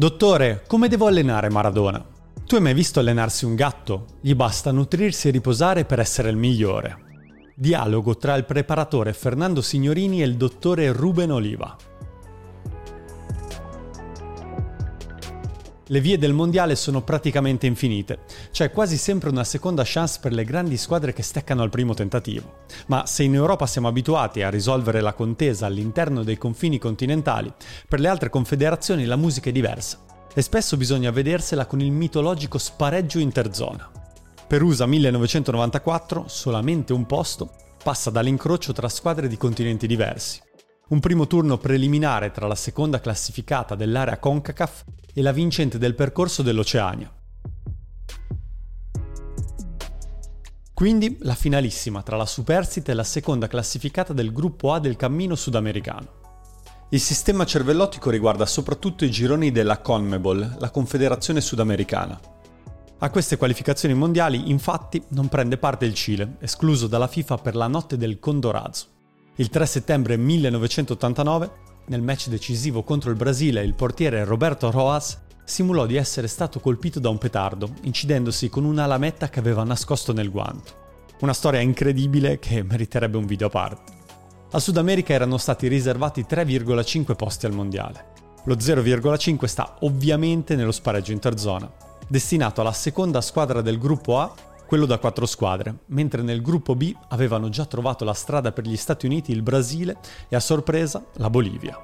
Dottore, come devo allenare Maradona? Tu hai mai visto allenarsi un gatto? Gli basta nutrirsi e riposare per essere il migliore. Dialogo tra il preparatore Fernando Signorini e il dottore Ruben Oliva. Le vie del mondiale sono praticamente infinite. C'è quasi sempre una seconda chance per le grandi squadre che steccano al primo tentativo. Ma se in Europa siamo abituati a risolvere la contesa all'interno dei confini continentali, per le altre confederazioni la musica è diversa. E spesso bisogna vedersela con il mitologico spareggio interzona. Per USA 1994, solamente un posto passa dall'incrocio tra squadre di continenti diversi. Un primo turno preliminare tra la seconda classificata dell'area CONCACAF e la vincente del percorso dell'Oceania. Quindi la finalissima tra la superstite e la seconda classificata del gruppo A del cammino sudamericano. Il sistema cervellotico riguarda soprattutto i gironi della CONMEBOL, la Confederazione Sudamericana. A queste qualificazioni mondiali, infatti, non prende parte il Cile, escluso dalla FIFA per la notte del Condorazo. Il 3 settembre 1989 nel match decisivo contro il Brasile, il portiere Roberto Roas simulò di essere stato colpito da un petardo, incidendosi con una lametta che aveva nascosto nel guanto. Una storia incredibile che meriterebbe un video a parte. Al Sud America erano stati riservati 3,5 posti al mondiale. Lo 0,5 sta ovviamente nello spareggio interzona, destinato alla seconda squadra del gruppo A, quello da quattro squadre, mentre nel gruppo B avevano già trovato la strada per gli Stati Uniti il Brasile e a sorpresa la Bolivia.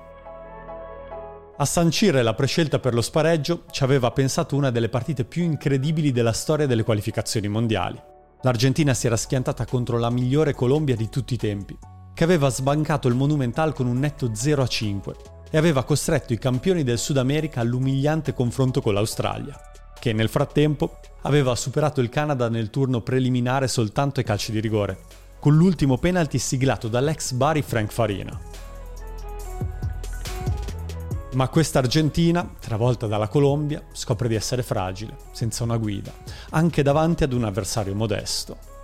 A sancire la prescelta per lo spareggio ci aveva pensato una delle partite più incredibili della storia delle qualificazioni mondiali. L'Argentina si era schiantata contro la migliore Colombia di tutti i tempi, che aveva sbancato il Monumental con un netto 0 a 5 e aveva costretto i campioni del Sud America all'umiliante confronto con l'Australia che nel frattempo aveva superato il Canada nel turno preliminare soltanto ai calci di rigore, con l'ultimo penalty siglato dall'ex Bari Frank Farina. Ma questa Argentina, travolta dalla Colombia, scopre di essere fragile, senza una guida, anche davanti ad un avversario modesto.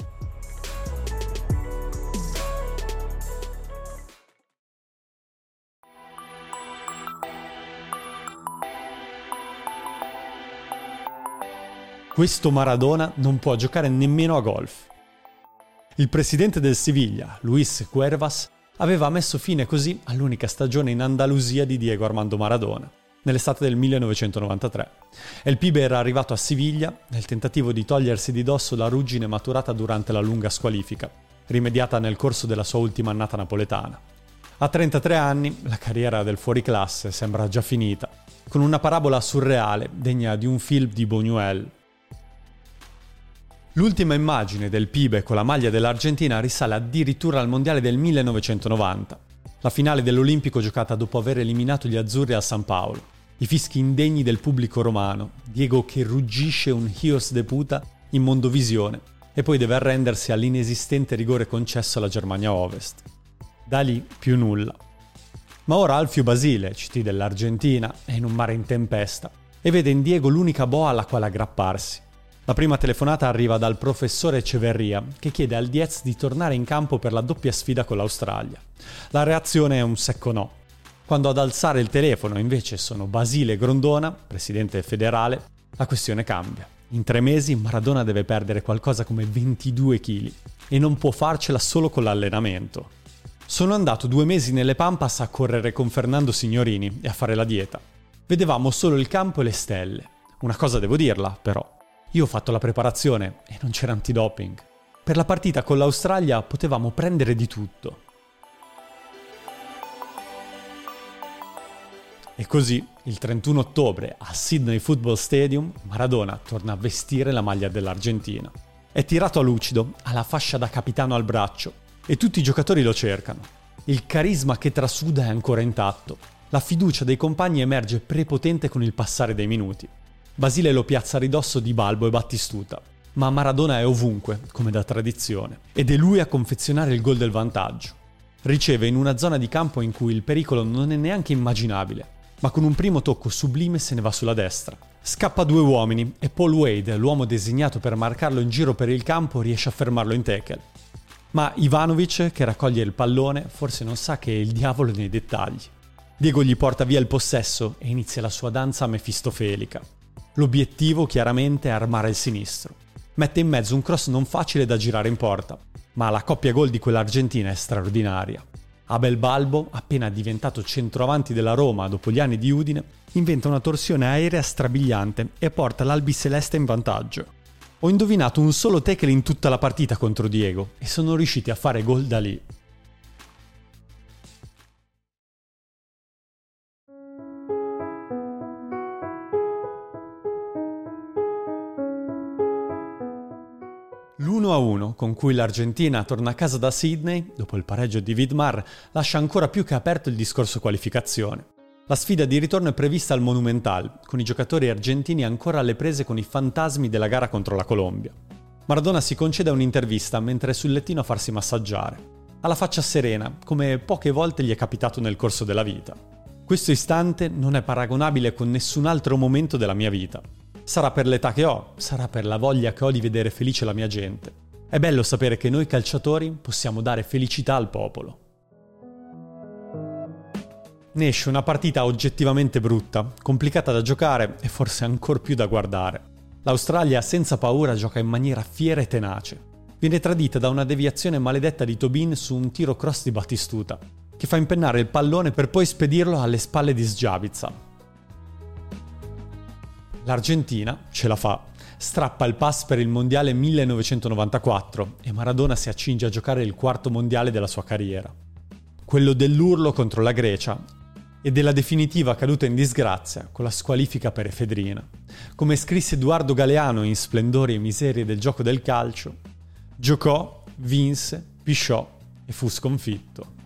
Questo Maradona non può giocare nemmeno a golf. Il presidente del Siviglia, Luis Cuervas, aveva messo fine così all'unica stagione in Andalusia di Diego Armando Maradona, nell'estate del 1993. El Pibe era arrivato a Siviglia nel tentativo di togliersi di dosso la ruggine maturata durante la lunga squalifica, rimediata nel corso della sua ultima annata napoletana. A 33 anni la carriera del fuoriclasse sembra già finita, con una parabola surreale degna di un film di Buñuel L'ultima immagine del Pibe con la maglia dell'Argentina risale addirittura al Mondiale del 1990, la finale dell'Olimpico giocata dopo aver eliminato gli azzurri a San Paolo. I fischi indegni del pubblico romano, Diego che ruggisce un Hios de puta in mondovisione e poi deve arrendersi all'inesistente rigore concesso alla Germania Ovest. Da lì più nulla. Ma ora Alfio Basile, CT dell'Argentina, è in un mare in tempesta e vede in Diego l'unica boa alla quale aggrapparsi la prima telefonata arriva dal professore Echeverria, che chiede al Diez di tornare in campo per la doppia sfida con l'Australia. La reazione è un secco no. Quando ad alzare il telefono invece sono Basile Grondona, presidente federale, la questione cambia. In tre mesi Maradona deve perdere qualcosa come 22 kg e non può farcela solo con l'allenamento. Sono andato due mesi nelle Pampas a correre con Fernando Signorini e a fare la dieta. Vedevamo solo il campo e le stelle. Una cosa devo dirla, però. Io ho fatto la preparazione e non c'era antidoping. Per la partita con l'Australia potevamo prendere di tutto. E così, il 31 ottobre, a Sydney Football Stadium, Maradona torna a vestire la maglia dell'Argentina. È tirato a lucido, ha la fascia da capitano al braccio e tutti i giocatori lo cercano. Il carisma che trasuda è ancora intatto. La fiducia dei compagni emerge prepotente con il passare dei minuti. Basile lo piazza a ridosso di Balbo e Battistuta, ma Maradona è ovunque, come da tradizione, ed è lui a confezionare il gol del vantaggio. Riceve in una zona di campo in cui il pericolo non è neanche immaginabile, ma con un primo tocco sublime se ne va sulla destra. Scappa due uomini e Paul Wade, l'uomo designato per marcarlo in giro per il campo, riesce a fermarlo in tackle. Ma Ivanovic, che raccoglie il pallone, forse non sa che è il diavolo nei dettagli. Diego gli porta via il possesso e inizia la sua danza mefistofelica. L'obiettivo chiaramente è armare il sinistro. Mette in mezzo un cross non facile da girare in porta, ma la coppia gol di quell'Argentina è straordinaria. Abel Balbo, appena diventato centroavanti della Roma dopo gli anni di Udine, inventa una torsione aerea strabiliante e porta l'Albi Celeste in vantaggio. Ho indovinato un solo tackle in tutta la partita contro Diego e sono riusciti a fare gol da lì. L'1-1 con cui l'Argentina torna a casa da Sydney, dopo il pareggio di Vidmar, lascia ancora più che aperto il discorso qualificazione. La sfida di ritorno è prevista al Monumental, con i giocatori argentini ancora alle prese con i fantasmi della gara contro la Colombia. Maradona si concede un'intervista mentre è sul lettino a farsi massaggiare. Ha la faccia serena, come poche volte gli è capitato nel corso della vita. Questo istante non è paragonabile con nessun altro momento della mia vita. Sarà per l'età che ho, sarà per la voglia che ho di vedere felice la mia gente. È bello sapere che noi calciatori possiamo dare felicità al popolo. Ne esce una partita oggettivamente brutta, complicata da giocare e forse ancor più da guardare. L'Australia senza paura gioca in maniera fiera e tenace. Viene tradita da una deviazione maledetta di Tobin su un tiro cross di Battistuta, che fa impennare il pallone per poi spedirlo alle spalle di Sgiavica, L'Argentina ce la fa, strappa il pass per il mondiale 1994 e Maradona si accinge a giocare il quarto mondiale della sua carriera. Quello dell'urlo contro la Grecia e della definitiva caduta in disgrazia con la squalifica per Efedrina. Come scrisse Edoardo Galeano in Splendori e miserie del gioco del calcio, giocò, vinse, pisciò e fu sconfitto.